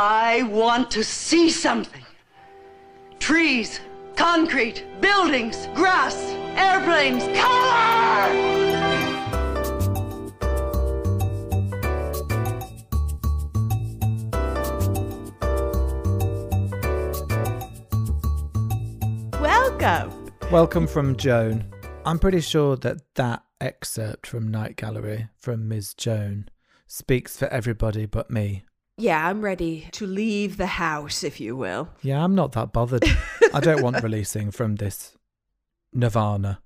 I want to see something. Trees, concrete, buildings, grass, airplanes, color! Welcome. Welcome from Joan. I'm pretty sure that that excerpt from Night Gallery from Ms. Joan speaks for everybody but me. Yeah, I'm ready to leave the house, if you will. Yeah, I'm not that bothered. I don't want releasing from this nirvana.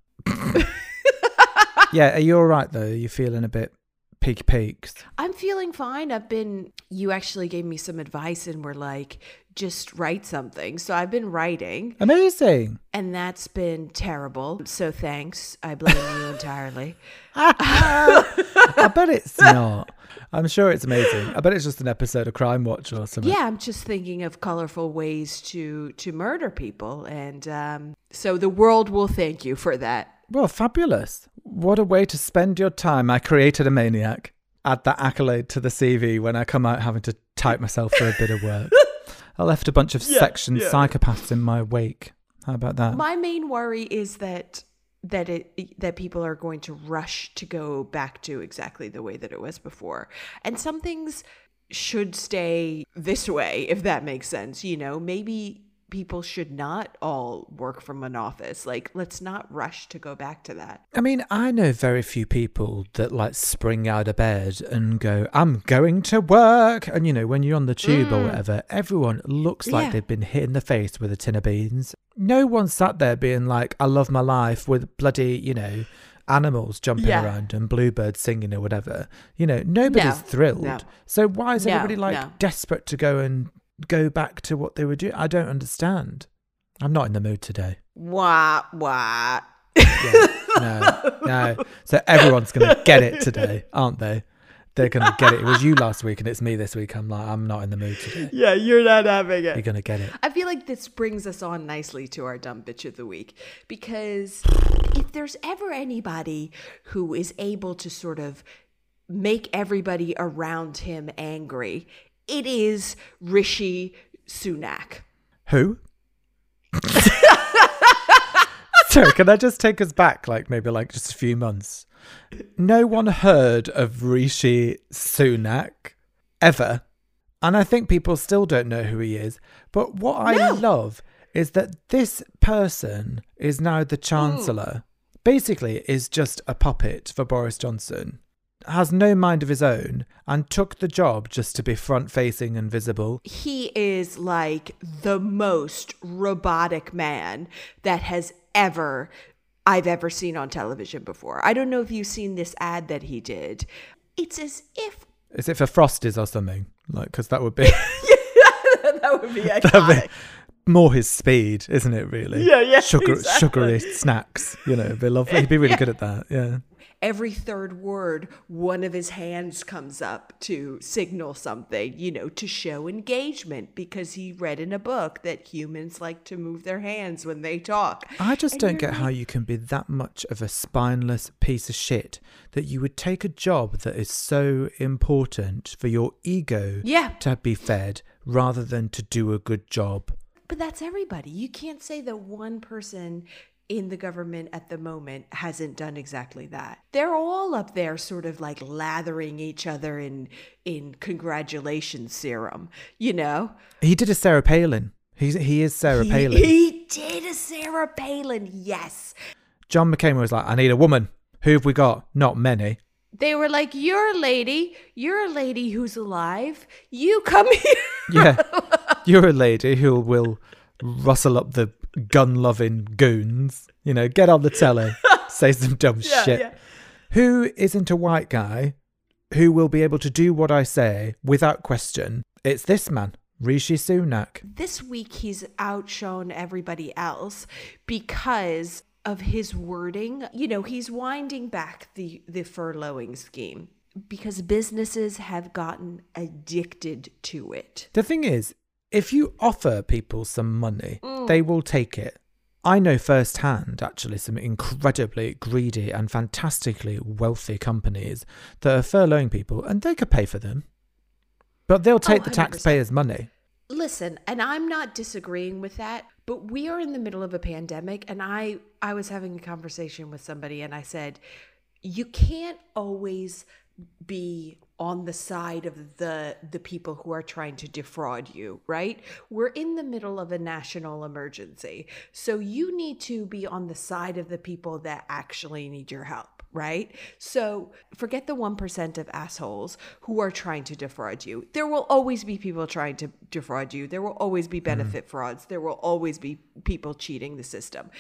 yeah, are you all right though? Are you feeling a bit peak peaks? I'm feeling fine. I've been, you actually gave me some advice and were like, just write something. So I've been writing, Amazing. and that's been terrible. So thanks. I blame you entirely. I bet it's not. I'm sure it's amazing. I bet it's just an episode of Crime Watch or something. Yeah, I'm just thinking of colorful ways to to murder people, and um, so the world will thank you for that. Well, fabulous. What a way to spend your time. I created a maniac. Add that accolade to the CV when I come out having to type myself for a bit of work. I left a bunch of section psychopaths in my wake. How about that? My main worry is that that it that people are going to rush to go back to exactly the way that it was before. And some things should stay this way if that makes sense, you know? Maybe people should not all work from an office. Like let's not rush to go back to that. I mean, I know very few people that like spring out of bed and go, I'm going to work. And you know, when you're on the tube or whatever, everyone looks like Mm. Yeah. they've been hit in the face with a tin of beans. No one sat there being like, I love my life with bloody, you know, animals jumping Yeah. around and bluebirds singing or whatever. You know, nobody's No, thrilled. no. So why is No, everybody like desperate to go and go back to what they were doing? I don't understand. I'm not in the mood today. What? What? Yeah, no, no. So everyone's going to get it today, aren't they? They're going to get it. It was you last week and it's me this week. I'm like, I'm not in the mood today. Yeah, you're not having it. You're going to get it. I feel like this brings us on nicely to our dumb bitch of the week because if there's ever anybody who is able to sort of make everybody around him angry, it is Rishi Sunak. Who? Sorry, can I just take us back, like maybe like just a few months? No one heard of Rishi Sunak ever. And I think people still don't know who he is. But what I No. love is that this person is now the Chancellor. Basically, is just a puppet for Boris Johnson. Has no mind of his own and took the job just to be front facing and visible. He is like the most robotic man that has ever I've ever seen on television before. I don't know if you've seen this ad that he did. It's as if Is it for Frosties or something? Like, because that would be that would be iconic. more his speed, isn't it? Really? Yeah, yeah, Sugar, exactly. sugary snacks. You know, it'd be lovely. He'd be really good at that. Yeah. Every third word, one of his hands comes up to signal something, you know, to show engagement because he read in a book that humans like to move their hands when they talk. I just And don't get how you can be that much of a spineless piece of shit that you would take a job that is so important for your ego Yeah. to be fed rather than to do a good job. But that's everybody. You can't say that one person in the government at the moment hasn't done exactly that. They're all up there sort of like lathering each other in in congratulations serum, you know? He did a Sarah Palin. He's, he is Sarah He, Palin. he did a Sarah Palin, yes. John McCain was like, I need a woman. Who have we got? Not many. They were like, You're a lady, you're a lady who's alive. You come here. Yeah. You're a lady who will rustle up the gun loving goons. You know, get on the telly, say some dumb shit. yeah. Who isn't a white guy who will be able to do what I say without question? It's this man, Rishi Sunak. this week he's outshone everybody else because of his wording. You know, he's winding back the the furloughing scheme because businesses have gotten addicted to it. The thing is, if you offer people some money, mm. they will take it. I know firsthand, actually, some incredibly greedy and fantastically wealthy companies that are furloughing people and they could pay for them. But they'll oh, take the taxpayers' money. Listen, and I'm not disagreeing with that, but we are in the middle of a pandemic and I I was having a conversation with somebody and I said you can't always be on the side of the the people who are trying to defraud you, right? We're in the middle of a national emergency. So you need to be on the side of the people that actually need your help right? So forget the 1% of assholes who are trying to defraud you. There will always be people trying to defraud you. There will always be mm-hmm. benefit frauds. There will always be people cheating the system.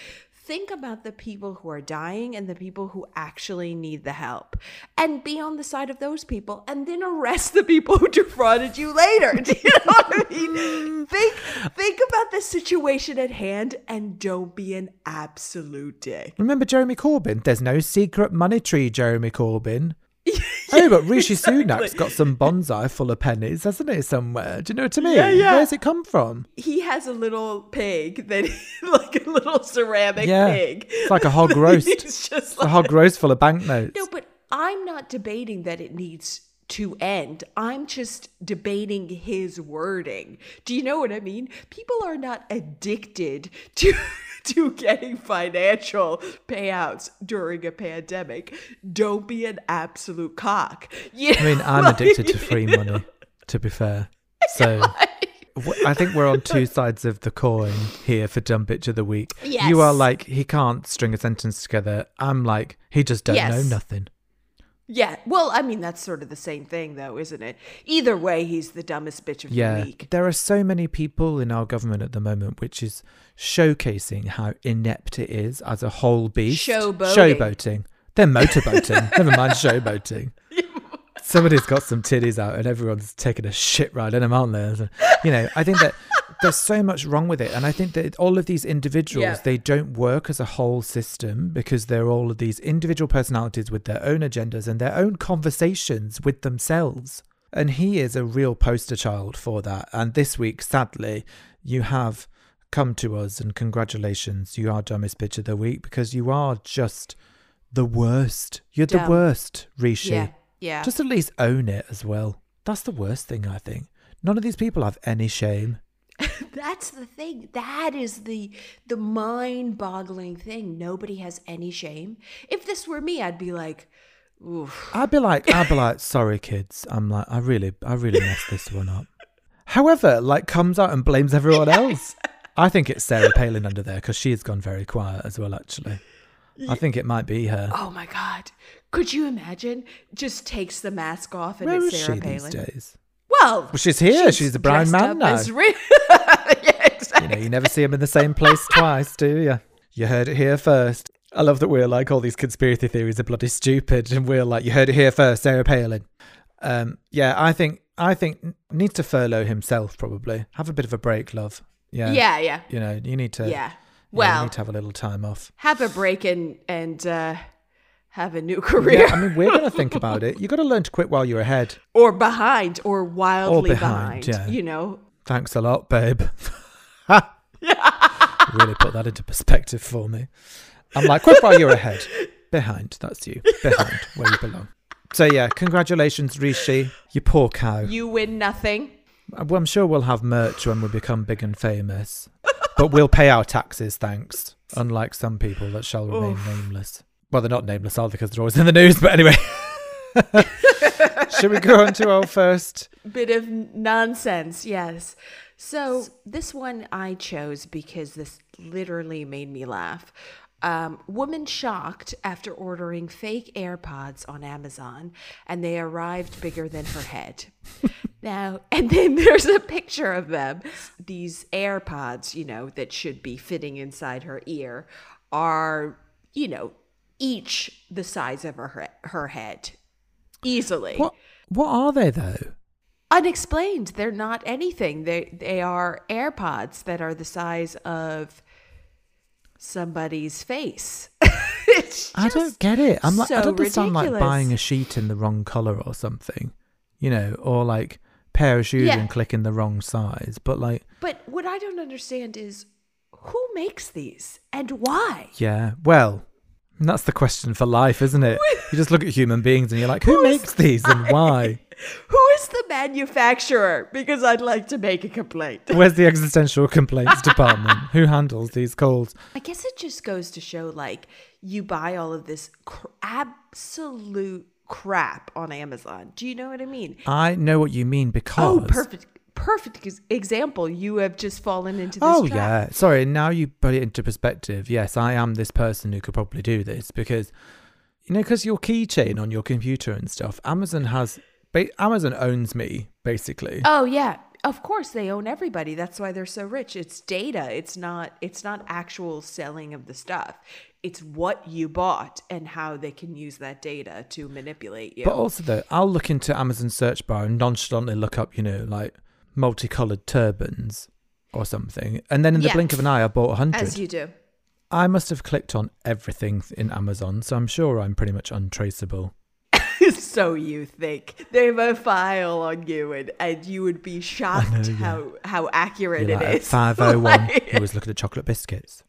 Think about the people who are dying and the people who actually need the help and be on the side of those people and then arrest the people who defrauded you later. Do you know what I mean? think think about the situation at hand and don't be an absolute dick. Remember Jeremy Corbyn? There's no secret money tree, Jeremy Corbyn. oh, but Rishi Sunak's got some bonsai full of pennies, hasn't he, somewhere? Do you know what I mean? Yeah, yeah. Where's it come from? he has a little pig that like a little ceramic Yeah. pig. It's like a hog roast. It's just It's a like, hog roast full of banknotes. no, but I'm not debating that it needs to end. I'm just debating his wording. Do you know what I mean? People are not addicted to to getting financial payouts during a pandemic. Don't be an absolute cock. You I mean, I'm like- addicted to free money, to be fair. So I think we're on two sides of the coin here for Dumb Bitch of the Week. You are like, he can't string a sentence together. I'm like, he just don't know nothing. Yeah, well, I mean that's sort of the same thing, though, isn't it? Either way, he's the dumbest bitch of Yeah. the week. There are so many people in our government at the moment, which is showcasing how inept it is as a whole beast. Showboating. Showboating. They're motorboating. Never mind showboating. Somebody's got some titties out and everyone's taking a shit ride in them, aren't they? You know, I think that there's so much wrong with it. And I think that all of these individuals, Yeah. they don't work as a whole system because they're all of these individual personalities with their own agendas and their own conversations with themselves. And he is a real poster child for that. And this week, sadly, you have come to us and congratulations. You are dumbest bitch of the week because you are just the worst. You're the worst, Rishi. Yeah, yeah. Just at least own it as well. That's the worst thing, I think. None of these people have any shame. That's the thing. That is the the mind-boggling thing. Nobody has any shame. If this were me, I'd be like, oof. I'd be like, I'd be like, sorry, kids. I'm like, I really, I really messed this one up. However, like, comes out and blames everyone else. I think it's Sarah Palin under there because she has gone very quiet as well. Actually, I think it might be her. Oh my god. Could you imagine? Just takes the mask off and Where it's Sarah Palin. these days? Well, Well, she's here. She's, a brown man now. Ri- yeah, exactly. You know, you never see him in the same place twice, do you? You heard it here first. I love that we're like all these conspiracy theories are bloody stupid, and we're like, you heard it here first, Sarah Palin. Um, yeah, I think I think needs to furlough himself probably. Have a bit of a break, love. Yeah, yeah, yeah, You know, you need to. yeah. yeah, you Well, need to have a little time off. have a break and and uh, have a new career, Yeah, I mean, we're gonna think about it. You've got to learn to quit while you're ahead. or behind, or wildly behind, yeah. You know, Thanks a lot, babe. really put that into perspective for me. I'm like, quit while you're ahead. Behind, that's you. Behind, where you belong. So yeah, congratulations, Rishi. You poor cow. you win nothing. Uh, well, I'm sure we'll have merch when we become big and famous. But we'll pay our taxes, thanks. Unlike some people that shall remain nameless. Well, they're not nameless, are they? Because they're always in the news. But anyway. Should we go on to our first? bit of nonsense, yes. So this one I chose because this literally made me laugh. Um, woman shocked after ordering fake AirPods on Amazon, and they arrived bigger than her head. now, and then there's a picture of them. These AirPods, you know, that should be fitting inside her ear, are, you know, each the size of her her head, easily What What are they though? unexplained. They're not anything. They they are AirPods that are the size of somebody's face. I don't get it. I'm like, I don't understand like buying a sheet in the wrong color or something, you know, or like pair of shoes Yeah. and clicking the wrong size. But like, But what I don't understand is who makes these and why? yeah, well, that's the question for life, isn't it? you just look at human beings and you're like, who Who makes these and why? Who is the manufacturer? Because I'd like to make a complaint. Where's the existential complaints department? Who handles these calls? I guess it just goes to show like you buy all of this cr- absolute crap on Amazon. Do you know what I mean? I know what you mean oh, because. Oh, perfect. Perfect example. You have just fallen into this Oh trap. yeah, sorry. Now you put it into perspective. Yes, I am this person who could probably do this because, you know, because your keychain on your computer and stuff. Amazon has, Amazon owns me basically. Oh yeah. Of course they own everybody. That's why they're so rich. It's data. It's not it's not actual selling of the stuff. It's what you bought and how they can use that data to manipulate you. But also though, I'll look into Amazon search bar and nonchalantly look up, you know, like multicolored turbans or something, and then in the Yeah. blink of an eye, I bought a hundred. As you do. I must have clicked on everything in Amazon, so I'm sure I'm pretty much untraceable. so you think they have a file on you and, and you would be shocked know, yeah. how how accurate You're it like is. Uh, 501 Like- who was looking at chocolate biscuits.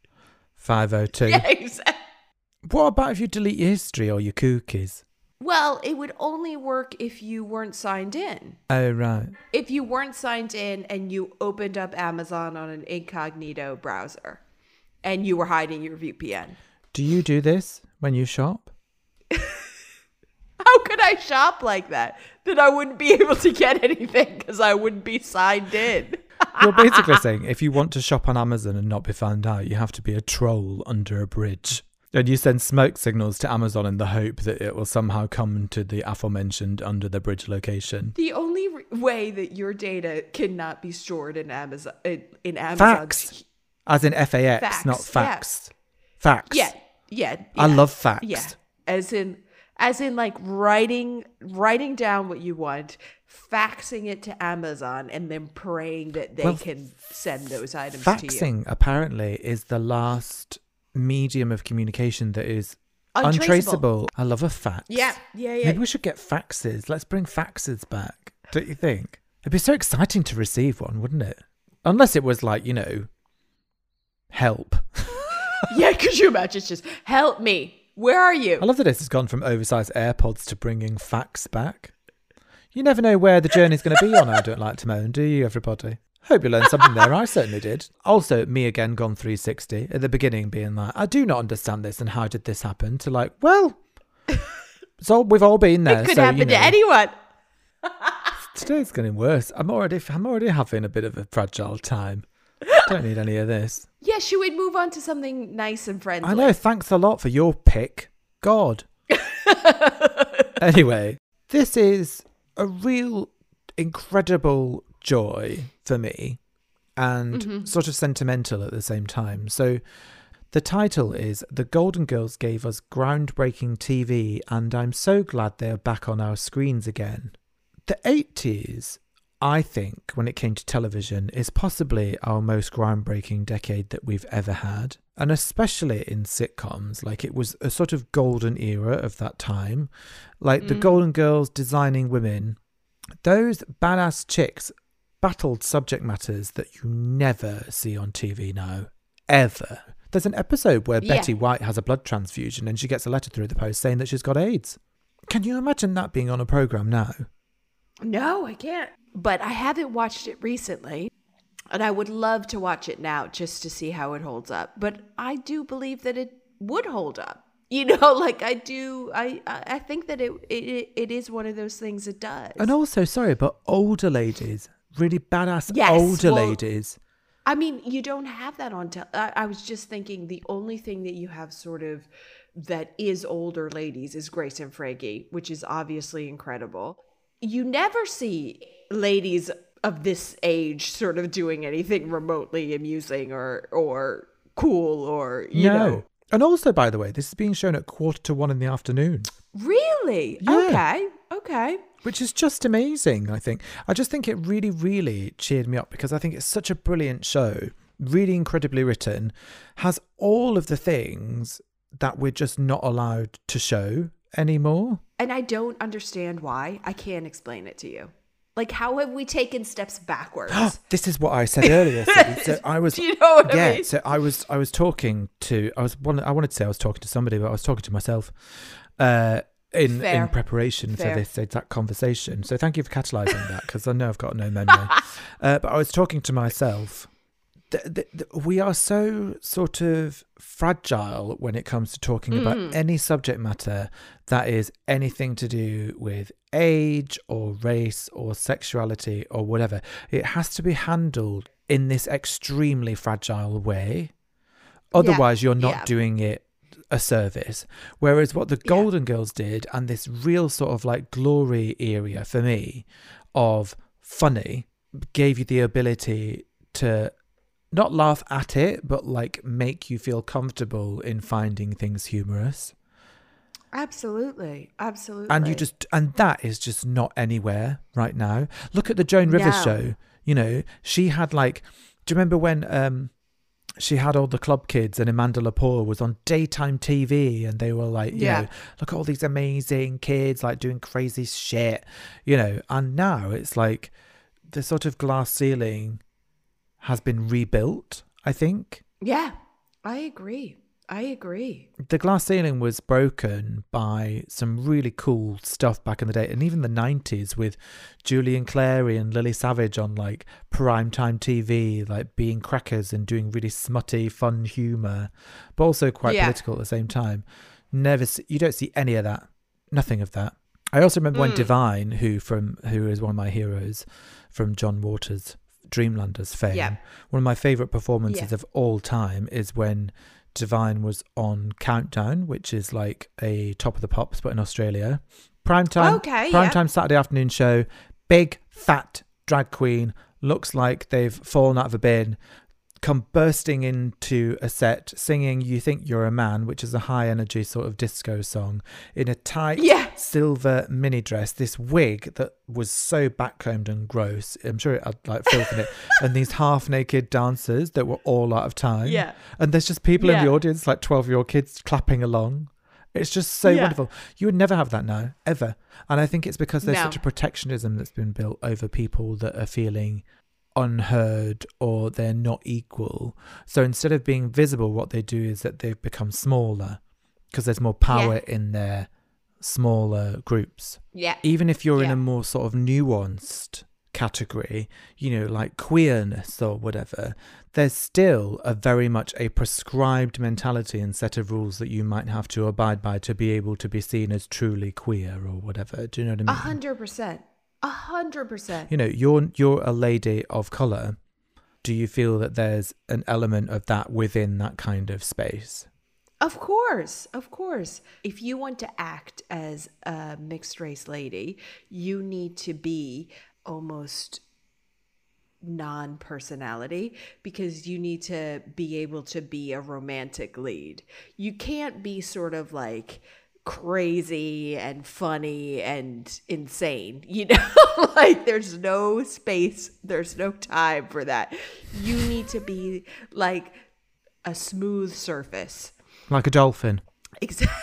502. yeah, exactly. What about if you delete your history or your cookies? Well, it would only work if you weren't signed in. Oh, right. If you weren't signed in and you opened up Amazon on an incognito browser and you were hiding your VPN. Do you do this when you shop? How could I shop like that? That I wouldn't be able to get anything because I wouldn't be signed in. You're basically saying if you want to shop on Amazon and not be found out, you have to be a troll under a bridge. And you send smoke signals to Amazon in the hope that it will somehow come to the aforementioned under the bridge location. The only re- way that your data cannot be stored in Amazon in, in Amazon. Facts. As in FAX, Facts, not yeah. facts. Facts. Yeah, yeah, I love facts. Yeah, as in, as in, like writing, writing down what you want, faxing it to Amazon, and then praying that they Well, can send those items to. Faxing apparently is the last medium of communication that is Untraceable. untraceable. I love a fax. Yeah, yeah, yeah. Maybe we should get faxes. Let's bring faxes back. Don't you think? It'd be so exciting to receive one, wouldn't it? Unless it was like, you know, help. yeah, could you imagine? It's just help me. Where are you? I love that this has gone from oversized AirPods to bringing fax back. You never know where the journey's going to be on I Don't Like to Moan, do you, everybody? Hope you learned something there. I certainly did. Also, me again gone 360 at the beginning, being like, I do not understand this and how did this happen? To like, well, so we've all been there. it could so, happen you know, to anyone. Today's getting worse. I'm already, I'm already having a bit of a fragile time. Don't need any of this. Yeah, should we move on to something nice and friendly? I know. Thanks a lot for your pick. God. anyway, this is a real incredible joy for me and mm-hmm. sort of sentimental at the same time. So the title is The Golden Girls Gave Us Groundbreaking TV, and I'm so glad they are back on our screens again. The 80s, I think, when it came to television, is possibly our most groundbreaking decade that we've ever had. And especially in sitcoms, like it was a sort of golden era of that time. Like the mm. Golden Girls designing women, those badass chicks battled subject matters that you never see on TV now. Ever. There's an episode where Yeah. Betty White has a blood transfusion and she gets a letter through the post saying that she's got AIDS. Can you imagine that being on a program now? No, I can't. But I haven't watched it recently. And I would love to watch it now just to see how it holds up. But I do believe that it would hold up. You know, like I do I I think that it it, it is one of those things it does. And also, sorry, but older ladies, really badass Yes, older well- ladies. I mean, you don't have that on. Te- I, I was just thinking the only thing that you have sort of that is older ladies is Grace and Frankie, which is obviously incredible. You never see ladies of this age sort of doing anything remotely amusing or or cool or you no. know. And also, by the way, this is being shown at quarter to one in the afternoon, Really? Yeah. Okay. Okay. which is just amazing, I think. I just think it really, really cheered me up because I think it's such a brilliant show, really incredibly written, has all of the things that we're just not allowed to show anymore. And I don't understand why. I can't explain it to you. Like, how have we taken steps backwards? this is what I said earlier. So, so I was, you know what I yeah. mean? So I was, I was talking to, I was, one, I wanted to say I was talking to somebody, but I was talking to myself. Uh, in Fair. in preparation Fair. for this exact conversation. So thank you for catalysing that because I know I've got no memory. uh, but I was talking to myself. Th- th- th- we are so sort of fragile when it comes to talking Mm. about any subject matter that is anything to do with age or race or sexuality or whatever. It has to be handled in this extremely fragile way. Otherwise, you're not yeah. doing it a service. Whereas what the Yeah. Golden Girls did, and this real sort of like glory area for me of funny, gave you the ability to not laugh at it, but like make you feel comfortable in finding things humorous. Absolutely. Absolutely. And you just, and that is just not anywhere right now. Look at the Joan Rivers No. show. You know, she had like, do you remember when um she had all the club kids and Amanda Lepore was on daytime TV and they were like, you Yeah. know, look at all these amazing kids like doing crazy shit, you know. And now it's like the sort of glass ceiling has been rebuilt, I think. Yeah. I agree. I agree. the glass ceiling was broken by some really cool stuff back in the day and even the 90s with julian clary and lily savage on like primetime tv like being crackers and doing really smutty fun humor but also quite Yeah. political at the same time never see, you don't see any of that nothing of that i also remember when Mm. divine who from who is one of my heroes from john waters dreamlanders fame Yeah. one of my favorite performances Yeah. of all time is when Divine was on Countdown, which is like a top of the pops, but in Australia. Prime time, oh, Okay, prime yeah. time Saturday afternoon show. Big fat drag queen looks like they've fallen out of a bin. Come bursting into a set, singing "You Think You're a Man," which is a high energy sort of disco song, in a tight Yeah. silver mini dress. This wig that was so backcombed and gross. I'm sure it had like filth in it, and these half naked dancers that were all out of time. Yeah. And there's just people in the audience, like 12 year old kids, clapping along. It's just so Yeah. wonderful. You would never have that now, ever. And I think it's because there's No. such a protectionism that's been built over people that are feeling unheard or they're not equal. So instead of being visible, what they do is that they've become smaller because there's more power in their smaller groups Yeah. even if you're in a more sort of nuanced category, you know, like queerness or whatever, there's still a very much a prescribed mentality and set of rules that you might have to abide by to be able to be seen as truly queer or whatever. Do you know what I mean? A hundred percent. A hundred percent. You know, you're you're a lady of color. Do you feel that there's an element of that within that kind of space? Of course, of course. If you want to act as a mixed race lady, you need to be almost non personality because you need to be able to be a romantic lead. You can't be sort of like crazy and funny and insane, you know? like there's no space, there's no time for that. You need to be like a smooth surface. Like a dolphin. Exactly.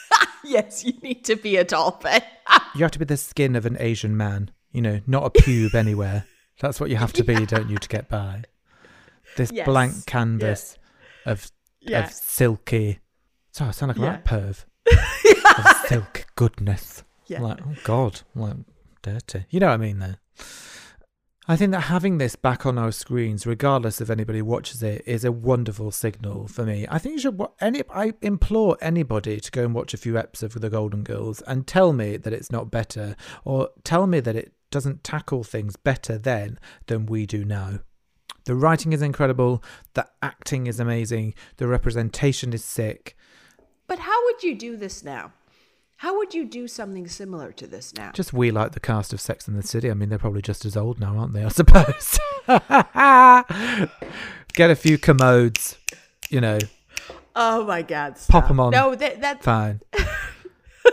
yes, you need to be a dolphin. You have to be the skin of an Asian man, you know, not a pube anywhere. That's what you have to be, don't you, to get by? This Yes. blank canvas of Yeah. of silky. Sorry, I sound like a Yeah. perv. Silk goodness. Yeah. Like, oh God, like dirty. You know what I mean, though. I think that having this back on our screens, regardless if anybody watches it, is a wonderful signal for me. I think you should. Any, I implore anybody to go and watch a few episodes of The Golden Girls and tell me that it's not better, or tell me that it doesn't tackle things better then than we do now. The writing is incredible. The acting is amazing. The representation is sick. But how would you do this now? How would you do something similar to this now? Just we like the cast of Sex and the City. I mean, they're probably just as old now, aren't they? I suppose. Get a few commodes, you know, oh my God! Pop stop. 'em on. No, that that's fine.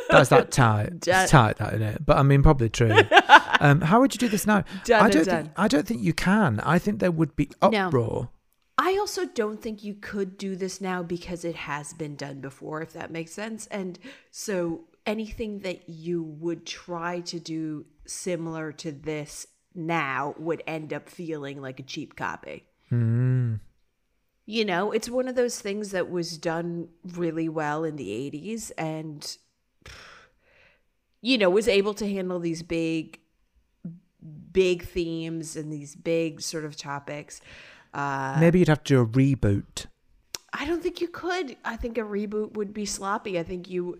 That's that tight. Done. It's tight, that, isn't it? But I mean, probably true. Um, how would you do this now? Done I don't done. think. I don't think you can. I think there would be No. uproar. I also don't think you could do this now because it has been done before, if that makes sense. And so anything that you would try to do similar to this now would end up feeling like a cheap copy. You know, it's one of those things that was done really well in the 80s and you know, was able to handle these big, big themes and these big sort of topics. Uh, Maybe you'd have to do a reboot. I don't think you could. I think a reboot would be sloppy. I think you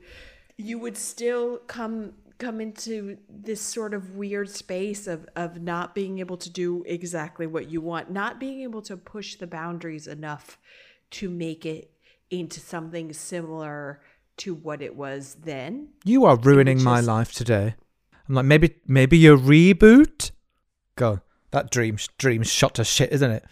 you would still come come into this sort of weird space of of not being able to do exactly what you want, not being able to push the boundaries enough to make it into something similar to what it was then. You are ruining my life today. I'm like, maybe, maybe a reboot. Go. that dream, dream shot to shit, isn't it?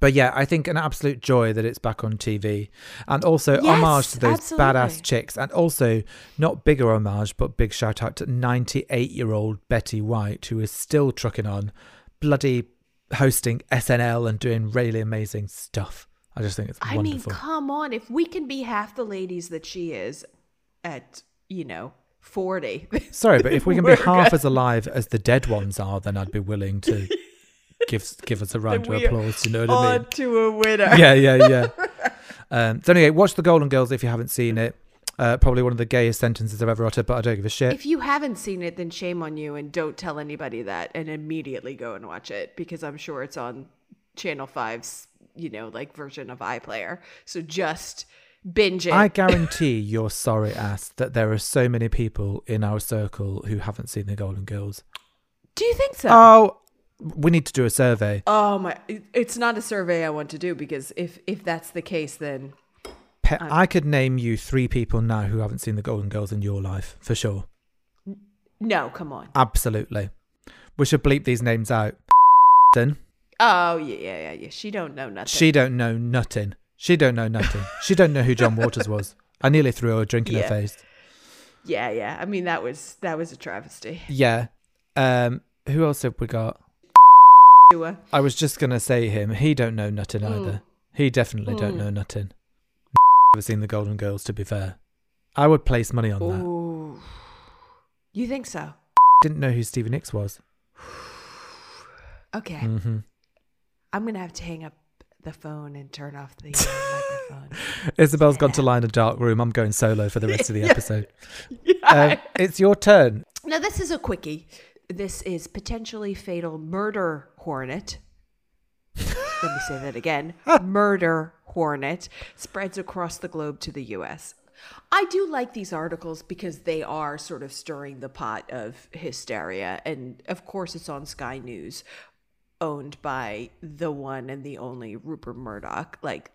But yeah, I think an absolute joy that it's back on TV, and also Yes, homage to those badass chicks, and also not bigger homage, but big shout out to 98 year old Betty White, who is still trucking on, bloody hosting SNL and doing really amazing stuff. I just think it's I wonderful. mean, come on, if we can be half the ladies that she is at, you know, 40. Sorry, but if we can be half good. as alive as the dead ones are, then I'd be willing to give give us a round of applause. You know what I mean? On to a winner. Yeah, yeah, yeah. um, so anyway, watch the Golden Girls if you haven't seen it. Uh, probably one of the gayest sentences I've ever uttered, but I don't give a shit. If you haven't seen it, then shame on you and don't tell anybody that and immediately go and watch it because I'm sure it's on Channel 5's, you know, like version of iPlayer. So just binge it. I guarantee your sorry ass that there are so many people in our circle who haven't seen the Golden Girls. Do you think so? Oh, we need to do a survey. oh my it's not a survey I want to do because if if that's the case then Pe- I could name you three people now who haven't seen the Golden Girls in your life for sure. no, come on. Absolutely. We should bleep these names out. Then Oh, yeah, yeah, yeah, yeah. She don't know nothing. she don't know nothing. She don't know nothing. she don't know who John Waters was. I nearly threw a drink in her face. yeah, yeah. I mean that was that was a travesty. Yeah. Um. Who else have we got? Dua. I was just gonna say him. He don't know nothing either. He definitely don't Mm. know nothing. Never seen the Golden Girls. To be fair, I would place money on that. You think so? Didn't know who Stevie Nicks was. Okay. hmm I'm gonna have to hang up the phone and turn off the uh, microphone. Isabel's gone to lie in a dark room. I'm going solo for the rest of the Yeah. episode. Um, it's your turn. Now this is a quickie. This is potentially fatal murder hornet. Let me say that again. murder hornet spreads across the globe to the US. I do like these articles because they are sort of stirring the pot of hysteria. And of course, it's on Sky News, owned by the one and the only Rupert Murdoch, like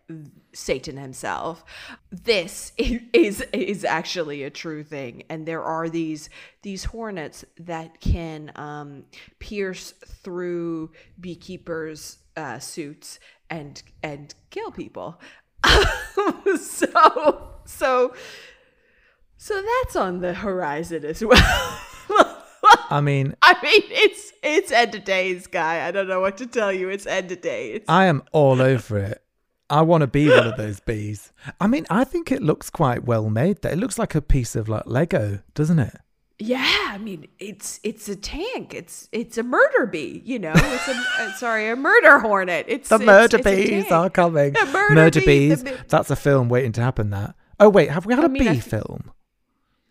Satan himself. This is is actually a true thing, and there are these these hornets that can um, pierce through beekeepers' uh, suits and and kill people. so so so that's on the horizon as well. I mean, I mean, it's it's end of days, guy. I don't know what to tell you. It's end of days. I am all over it. I want to be one of those bees. I mean, I think it looks quite well made. That it looks like a piece of like Lego, doesn't it? yeah, I mean, it's it's a tank. It's it's a murder bee. You know, it's a uh, sorry, a murder hornet. It's The it's- murder it's bees tank. are coming. The murder bee, the bees. mi- That's a film waiting to happen. That. Oh wait, have we had I a mean, bee film?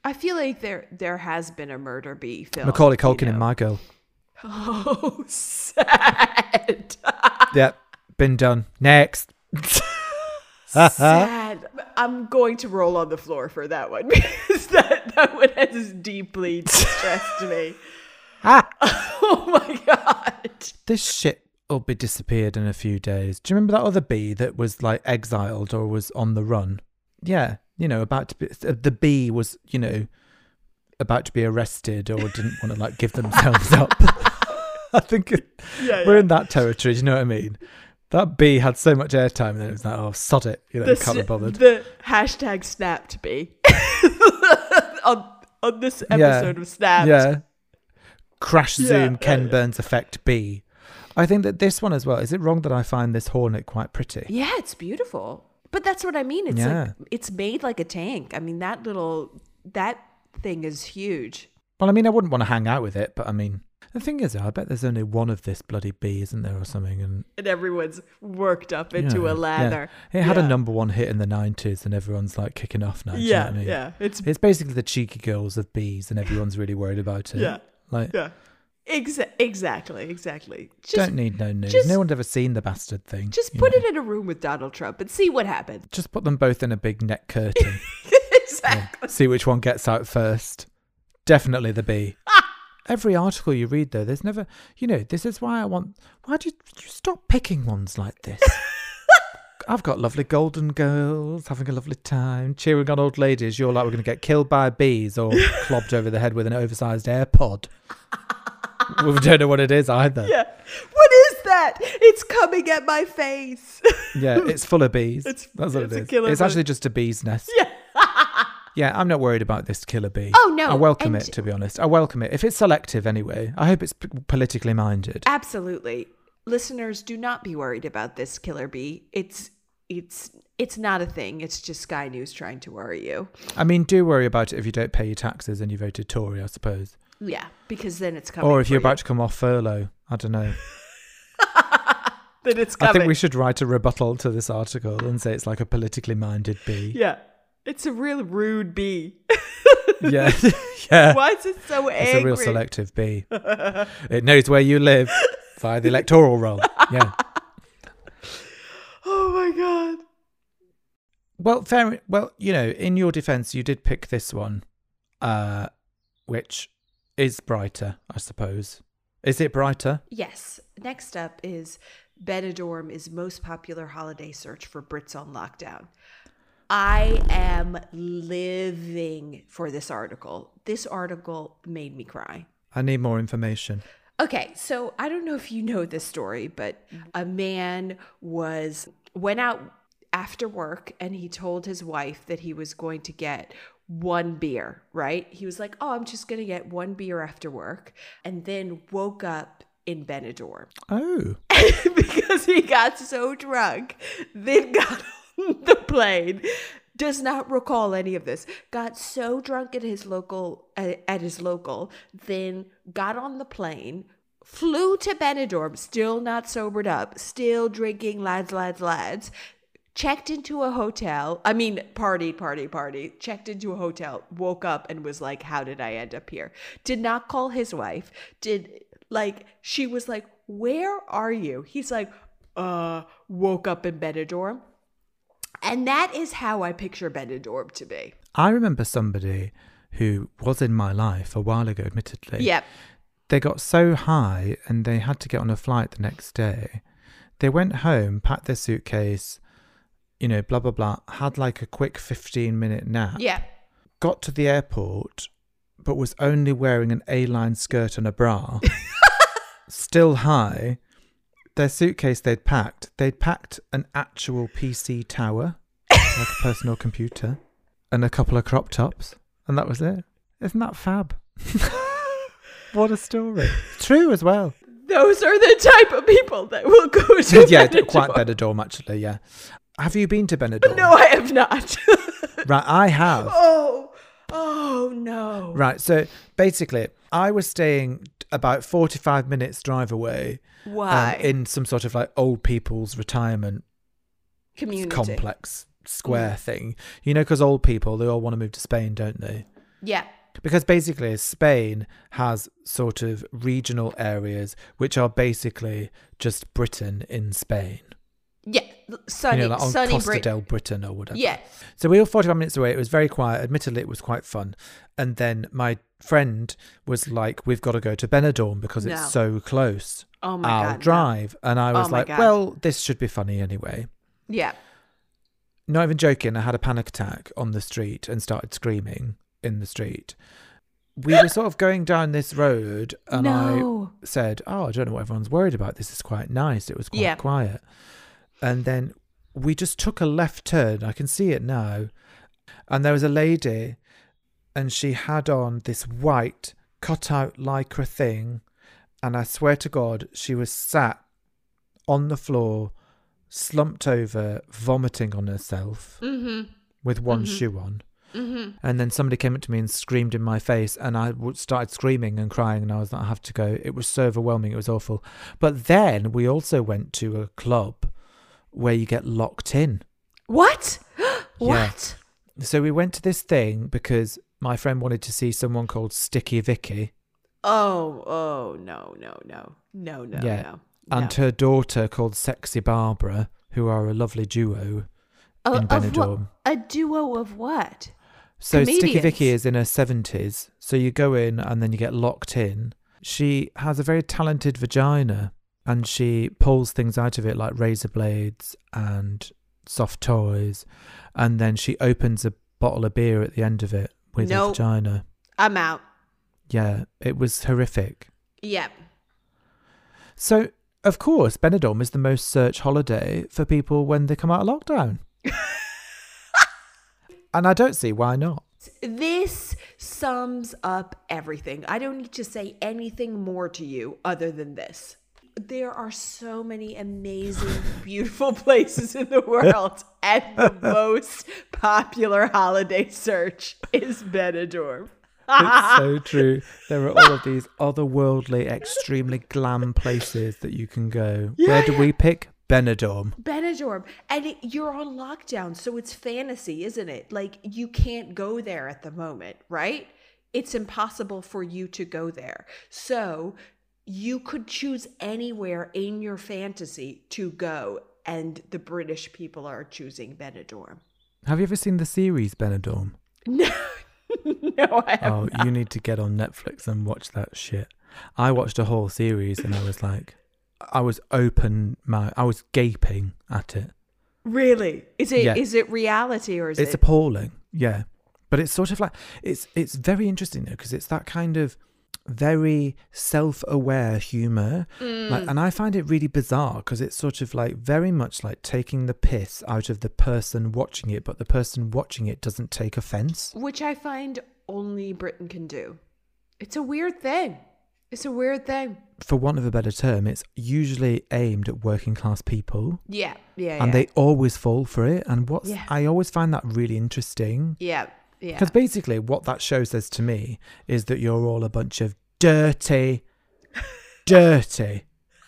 I feel like there there has been a murder bee film. Macaulay Culkin in know. My Girl. Oh, sad. Yep, been done. Next. sad. I'm going to roll on the floor for that one because that, that one has deeply distressed me. Ah. Oh my god. This shit will be disappeared in a few days. Do you remember that other bee that was like exiled or was on the run? Yeah, you know, about to be. uh, The bee was, you know, about to be arrested or didn't want to like give themselves up. I think it, Yeah, we're yeah. in that territory. Do you know what I mean? That bee had so much airtime, and then it was like, oh, sod it, you know, The, can't be bothered. the hashtag snapped bee on on this episode of Snapped. Yeah. Crash zoom yeah, Ken yeah. Burns effect B. I think that this one as well. Is it wrong that I find this hornet quite pretty? Yeah, it's beautiful. But that's what I mean. It's Yeah. like it's made like a tank. I mean, that little that thing is huge. Well, I mean, I wouldn't want to hang out with it, but I mean, The thing is, I bet there's only one of this bloody bee, isn't there, or something? And And everyone's worked up into know, a lather. Yeah. It had Yeah. a number one hit in the 90s, and everyone's like kicking off now. do you know Yeah, I mean? yeah. It's It's basically the cheeky girls of bees, and everyone's really worried about it. yeah, Like, yeah. Exa- exactly, exactly. Just don't need no news. just- no one's ever seen the bastard thing. just put know. it in a room with Donald Trump and see what happens. Just put them both in a big net curtain. exactly. See which one gets out first. Definitely the bee. Every article you read, though, there's never, you know, this is why I want. Why do you, you stop picking ones like this? I've got lovely golden girls having a lovely time, cheering on old ladies. You're like, we're going to get killed by bees or clobbed over the head with an oversized AirPod. we don't know what it is either. Yeah. What is that? It's coming at my face. Yeah, it's full of bees. It's- That's what it's it killer It's actually just a bee's nest. yeah. Yeah, I'm not worried about this killer bee. Oh, no, I welcome and- it to be honest. I welcome it if it's selective anyway. I hope it's p- politically minded. Absolutely. Listeners, do not be worried about this killer bee. It's it's it's not a thing. It's just Sky News trying to worry you. I mean, do worry about it if you don't pay your taxes and you voted Tory, I suppose, Yeah, because then it's coming. or if you're you. about to come off furlough. I don't know. then it's coming. I think we should write a rebuttal to this article and say it's like a politically minded bee. Yeah, it's a real rude bee. Yeah, yeah. Why is it so angry? It's a real selective bee. it knows where you live via the electoral roll. Yeah. Oh my god. Well, fair. Well, you know, in your defence, you did pick this one, uh, which is brighter, I suppose. Is it brighter? Yes. Next up is Benidorm is most popular holiday search for Brits on lockdown. I am living for this article. This article made me cry. I need more information. Okay, so I don't know if you know this story, but a man was went out after work and he told his wife that he was going to get one beer, right? He was like, "Oh, I'm just going to get one beer after work." And then woke up in Benidorm Oh, because he got so drunk, then got on the plane. Does not recall any of this. Got so drunk at his local at, at his local, then got on the plane, flew to Benidorm, still not sobered up, still drinking, lads, lads, lads. Checked into a hotel. I mean, party, party, party. Checked into a hotel. Woke up and was like, "How did I end up here?" Did not call his wife. Did like she was like, "Where are you?" He's like, "Uh, woke up in Benidorm." And that is how I picture Benidorm to be. I remember somebody who was in my life a while ago, admittedly. Yep. They got so high and they had to get on a flight the next day. They went home, packed their suitcase, you know, blah, blah, blah, had like a quick 15 minute nap. Yeah. got to the airport but was only wearing an A-line skirt and a bra, still high. Their suitcase they'd packed, they'd packed an actual PC tower, like a personal computer, and a couple of crop tops, and that was it. Isn't that fab? what a story. True as well. Those are the type of people that will go to yeah, quite Benidorm actually, yeah. Have you been to Benidorm? No, I have not. Right, I have. oh, oh no. Right. So basically, I was staying about 45 minutes drive away um, Why? in some sort of like old people's retirement Community. complex square thing. You know, because old people, they all want to move to Spain, don't they? Yeah. Because basically, Spain has sort of regional areas which are basically just Britain in Spain. Yeah. Sunny, you know, like sunny Costa Brit- del Britain or whatever. Yeah. So we were 45 minutes away. It was very quiet. Admittedly, it was quite fun. And then my friend was like, We've got to go to Benidorm because No. it's so close. Oh my I'll god. no. drive. And I Oh was my like, God. Well, this should be funny anyway. Yeah. Not even joking. I had a panic attack on the street and started screaming in the street. We were sort of going down this road, and no. I said, "Oh, I don't know what everyone's worried about. This is quite nice. It was quite Yeah. quiet." And then we just took a left turn. I can see it now. And there was a lady, and she had on this white cut-out lycra thing, and I swear to God, she was sat on the floor, slumped over, vomiting on herself Mm-hmm. with one Mhm. shoe on. And then somebody came up to me and screamed in my face, and I started screaming and crying, and I was like, I have to go. It was so overwhelming. It was awful. But then we also went to a club where you get locked in. What? what? So we went to this thing because my friend wanted to see someone called Sticky Vicky Oh, oh, no, no, no, no, no, Yeah. no. and no. her daughter called Sexy Barbara, who are a lovely duo Oh, in of what- Benidorm. a duo of what? So Sticky Vicky is in her seventies. So you go in and then you get locked in. She has a very talented vagina and she pulls things out of it like razor blades and soft toys. And then she opens a bottle of beer at the end of it with her vagina. I'm out. Yeah, it was horrific. Yep. So of course, Benidorm is the most searched holiday for people when they come out of lockdown. and I don't see why not. This sums up everything. I don't need to say anything more to you other than this. There are so many amazing, beautiful places in the world, and the most popular holiday search is Benidorm. It's so true. There are all of these otherworldly, extremely glam places that you can go. Yeah, Where do we pick? Benidorm. Benidorm, and it, you're on lockdown, so it's fantasy, isn't it? Like you can't go there at the moment, right? It's impossible for you to go there. So you could choose anywhere in your fantasy to go, and the British people are choosing Benidorm. Have you ever seen the series Benidorm? No, no, I have Oh, you need to get on Netflix and watch that shit. I watched a whole series and I was like, I was open, my, I was gaping at it. really. Is it is Yeah. it reality or is it's it? It's appalling yeah but it's sort of like it's it's very interesting though because it's that kind of very self-aware humor Mm. like, and i find it really bizarre because it's sort of like very much like taking the piss out of the person watching it but the person watching it doesn't take offense which I find only Britain can do. It's a weird thing. It's a weird thing. for want of a better term it's usually aimed at working class people Yeah, yeah, and yeah. they always fall for it and what's Yeah. i always find that really interesting yeah, yeah. Because basically, what that show says to me is that you're all a bunch of dirty, dirty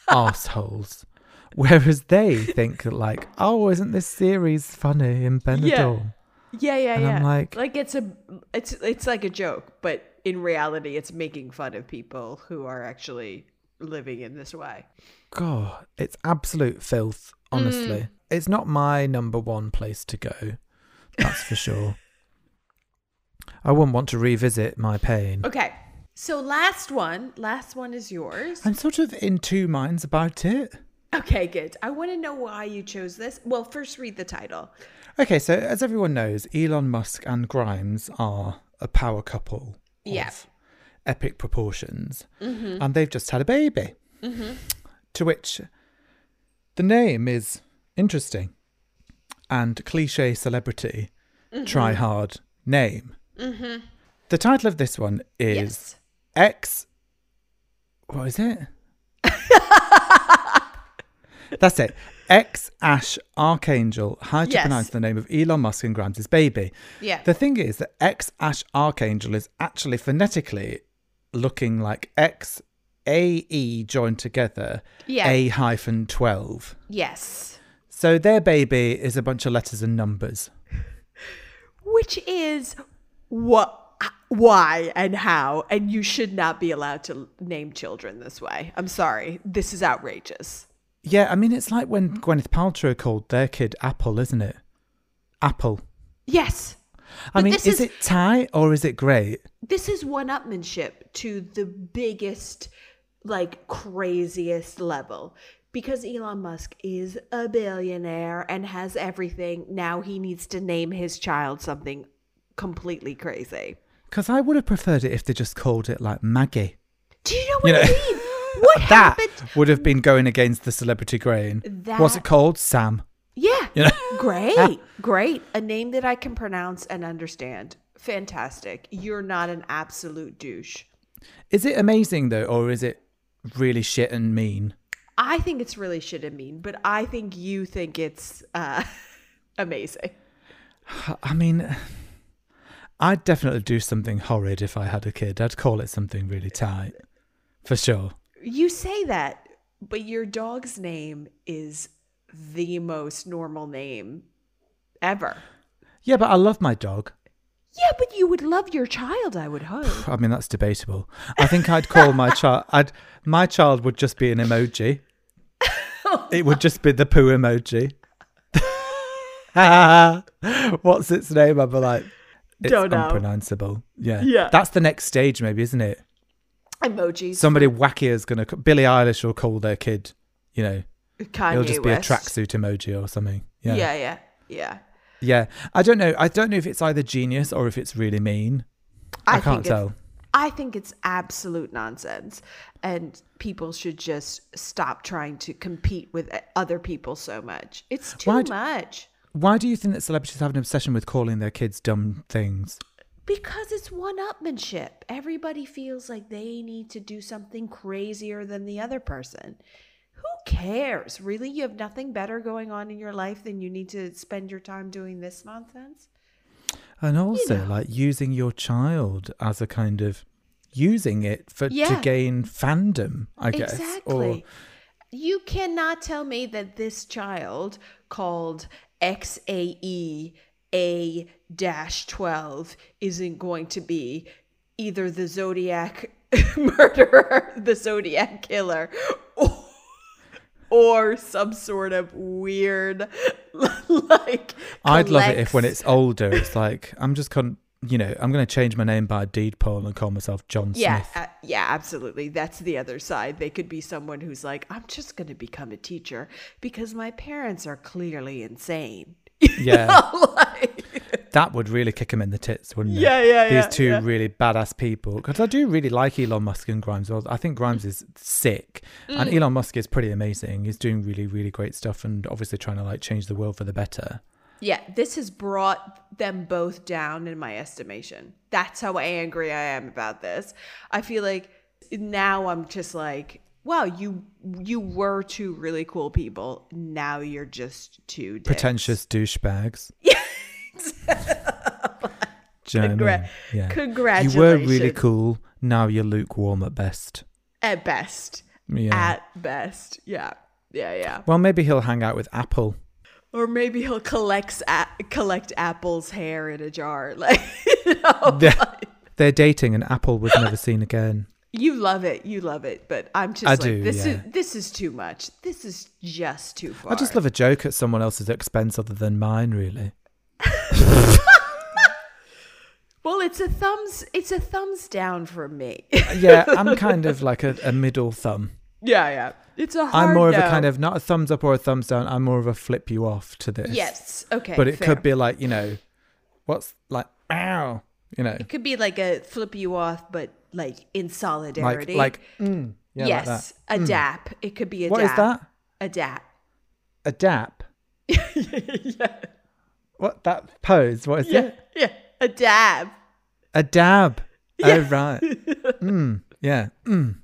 assholes. Whereas they think that, like, oh, isn't this series funny in Benidorm? Yeah, yeah, yeah. And yeah. I'm like- like it's a, it's it's like a joke, but in reality, it's making fun of people who are actually living in this way. God, it's absolute filth, honestly. Mm. It's not my number one place to go. That's for sure. I wouldn't want to revisit my pain. Okay, so last one, last one is yours. I'm sort of in two minds about it. Okay, good. I want to know why you chose this. Well, first read the title. Okay, so as everyone knows, Elon Musk and Grimes are a power couple of Yeah. epic proportions, mm-hmm. and they've just had a baby. Mm-hmm. To which the name is interesting and cliche celebrity, mm-hmm. try hard name. Mm-hmm. The title of this one is Yes. X. What is it? That's it. X Ash Archangel. How to Yes. pronounce the name of Elon Musk and Grimes' baby. Yeah. The thing is that X Ash Archangel is actually phonetically looking like X A E joined together, Yeah. A hyphen 12. yes. So their baby is a bunch of letters and numbers. Which is what, why, and how, and you should not be allowed to name children this way. I'm sorry. This is outrageous. Yeah, I mean, it's like when Gwyneth Paltrow called their kid Apple, isn't it? Apple. Yes. I But mean, is is- it tight or is it great? this is one-upmanship to the biggest like craziest level because Elon Musk is a billionaire and has everything now he needs to name his child something completely crazy Because I would have preferred it if they just called it like Maggie. do you know what You know, I mean what that happened would have been going against the celebrity grain. What's it called? Sam. yeah You know? great great a name that I can pronounce and understand fantastic you're not an absolute douche Is it amazing though, or is it really shit and mean? I think it's really shit and mean, but I think you think it's uh, amazing. I mean, I'd definitely do something horrid if I had a kid. I'd call it something really tight. For sure. You say that, but your dog's name is the most normal name ever. Yeah, but I love my dog. Yeah, but you would love your child, I would hope. I mean, that's debatable. I think I'd call my child. I'd my child would just be an emoji. it would just be the poo emoji. What's its name? I'd be like, it's Don't know. unpronounceable. Yeah, Yeah. That's the next stage, maybe, isn't it? Emojis. Somebody wacky is gonna. Billie Eilish will call their kid. You know, Kanye it'll just be West. a tracksuit emoji or something. Yeah. Yeah. yeah, yeah, Yeah. I don't know. I don't know if it's either genius or if it's really mean. I, I can't tell. I think it's absolute nonsense, and people should just stop trying to compete with other people so much. It's too Why much. Why do you think that celebrities have an obsession with calling their kids dumb things? Because it's one upmanship. Everybody feels like they need to do something crazier than the other person. Who cares? Really? You have nothing better going on in your life than you need to spend your time doing this nonsense? And also, know. like using your child as a kind of using it for to gain fandom, I guess. Exactly. you cannot tell me that this child called XAE A dash 12 isn't going to be either the Zodiac murderer, the Zodiac killer, or, or some sort of weird, like. I'd love it if when it's older, it's like I'm just con- you know, I'm going to change my name by deed poll and call myself John Yeah, Smith. uh, yeah, absolutely. That's the other side. They could be someone who's like, I'm just going to become a teacher because my parents are clearly insane. Yeah, Like- that would really kick him in the tits, wouldn't it? Yeah, yeah, These yeah, two yeah. really badass people. Because I do really like Elon Musk and Grimes. I think Grimes is sick, and Mm. Elon Musk is pretty amazing. He's doing really, really great stuff, and obviously trying to like change the world for the better. Yeah, this has brought them both down in my estimation. That's how angry I am about this. I feel like now I'm just like, wow, you you were two really cool people. Now you're just two dicks. Pretentious douchebags. Do you know what I Congra- Yeah. Congratulations. You were really cool. Now you're lukewarm at best. At best. Yeah. At best. Yeah. Yeah, yeah. well, maybe he'll hang out with Apple. Or maybe he'll collect a- collect Apple's hair in a jar. Like, you know, They're, like- they're dating, and Apple was never seen again. you love it, you love it, but I'm just I like do, this yeah. is this is too much. This is just too far. I just love a joke at someone else's expense other than mine, really. Well, it's a thumbs it's a thumbs down from me. Yeah, I'm kind of like a, a middle thumb. Yeah, yeah. It's a hard I'm more of a kind of not a thumbs up or a thumbs down. I'm more of a flip you off to this. Yes. Okay. but it fair. could be like you know, what's like ow, you know, it could be like a flip you off, but like in solidarity. like mm, yeah, like yes. Mm. a dap. It could be a What dap. is that? A dap. A dap. yeah. What that pose? What is Yeah. it? Yeah. A dab. A dab. Oh right. mm, yeah. Mm.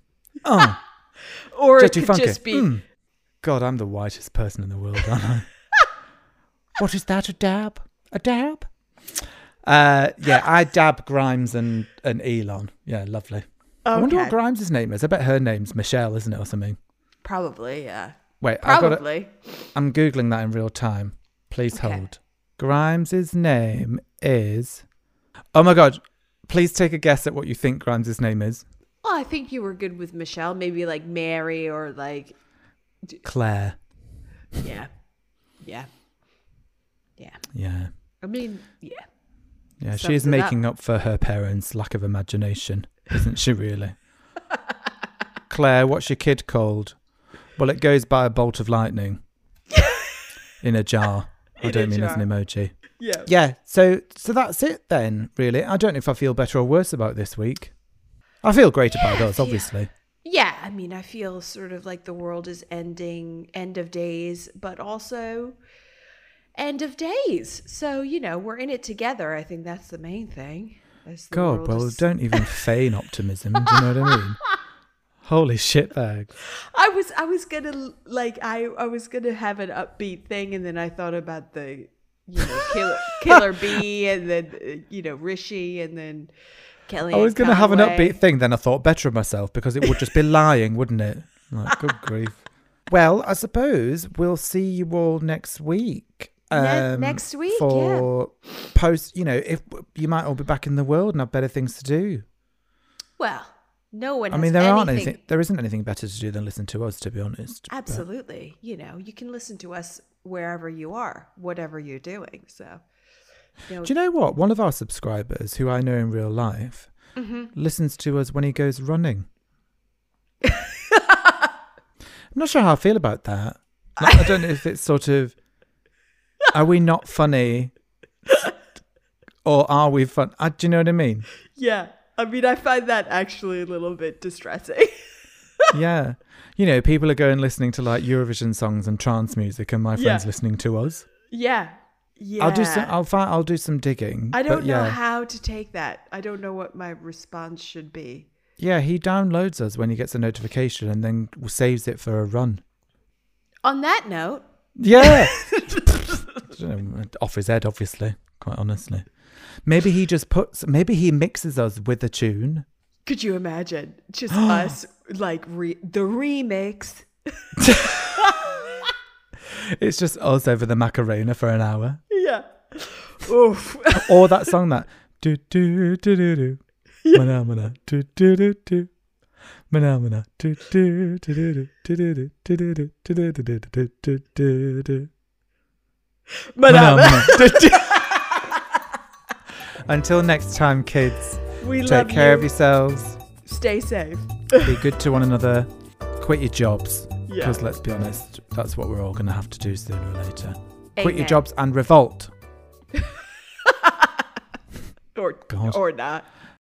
Oh, Or just it could funky. just be Mm. God, I'm the whitest person in the world, aren't I? what is that? A dab? A dab? Uh, yeah, I dab Grimes and, and Elon. Yeah, lovely. I wonder what Okay. Grimes' name is. I bet her name's Michelle, isn't it, or something? Probably, yeah. Wait, I've got. Probably. I'm googling that in real time. Please Okay. hold. Grimes' name is. Oh my god! Please take a guess at what you think Grimes' name is. Well, I think you were good with Michelle. Maybe like Mary or like Claire. yeah, yeah, yeah. Yeah, I mean, yeah. yeah. Sums She is it up. making up for her parents' lack of imagination, isn't she? Really. Claire, what's your kid called? Well, it goes by a bolt of lightning in a jar. I don't mean as an emoji. Yeah. Yeah, so so that's it then, really. I don't know if I feel better or worse about this week. I feel great about us, obviously. Yeah, I mean, I feel sort of like the world is ending, end of days, but also end of days. So, you know, we're in it together. I think that's the main thing. God, well, is- don't even feign optimism. Do you know what I mean? Holy shitbag. I was I was gonna like I I was gonna have an upbeat thing and then I thought about the you know, Killer, Killer B, and then uh, you know Rishi, and then Kelly. I was going to have an upbeat thing, then I thought better of myself because it would just be lying, wouldn't it? Like, good grief. Well, I suppose we'll see you all next week. Ne- um, next week, yeah. for post. You know, if you might all be back in the world and have better things to do. Well, no one. I mean, there aren't anything- anything. There isn't anything better to do than listen to us, to be honest. But- Absolutely. You know, you can listen to us wherever you are, whatever you're doing. So, you know, Do you know what? One of our subscribers, who I know in real life, Mm-hmm. listens to us when he goes running. I'm not sure how I feel about that. I don't know if it's sort of, are we not funny, or are we fun? Uh, do you know what I mean? yeah. I mean, I find that actually a little bit distressing. yeah. You know, people are going listening to like Eurovision songs and trance music, and my friends Yeah. listening to us. yeah. Yeah. I'll do some. I'll find. I'll do some digging. I don't know yeah. how to take that. I don't know what my response should be. Yeah, he downloads us when he gets a notification and then saves it for a run. On that note, Yeah. Off his head, obviously, quite honestly. Maybe he just puts, maybe he mixes us with a tune. could you imagine just us like re- the remix? It's just us over the Macarena for an hour. Yeah. Oof. Or that song that. Do, do, do, do, do. Mana, mana, do, do, do, do. Mana, mana, do, do, do, do, do, do, do, do, do, do, do, do, do, do, do, do. Mana, mana, do. Until next time, kids, We take love care you. of yourselves. Stay safe. Be good to one another. Quit your jobs. Yeah. Because let's be honest, that's what we're all going to have to do sooner or later. Quit your jobs and revolt. Or God. or not.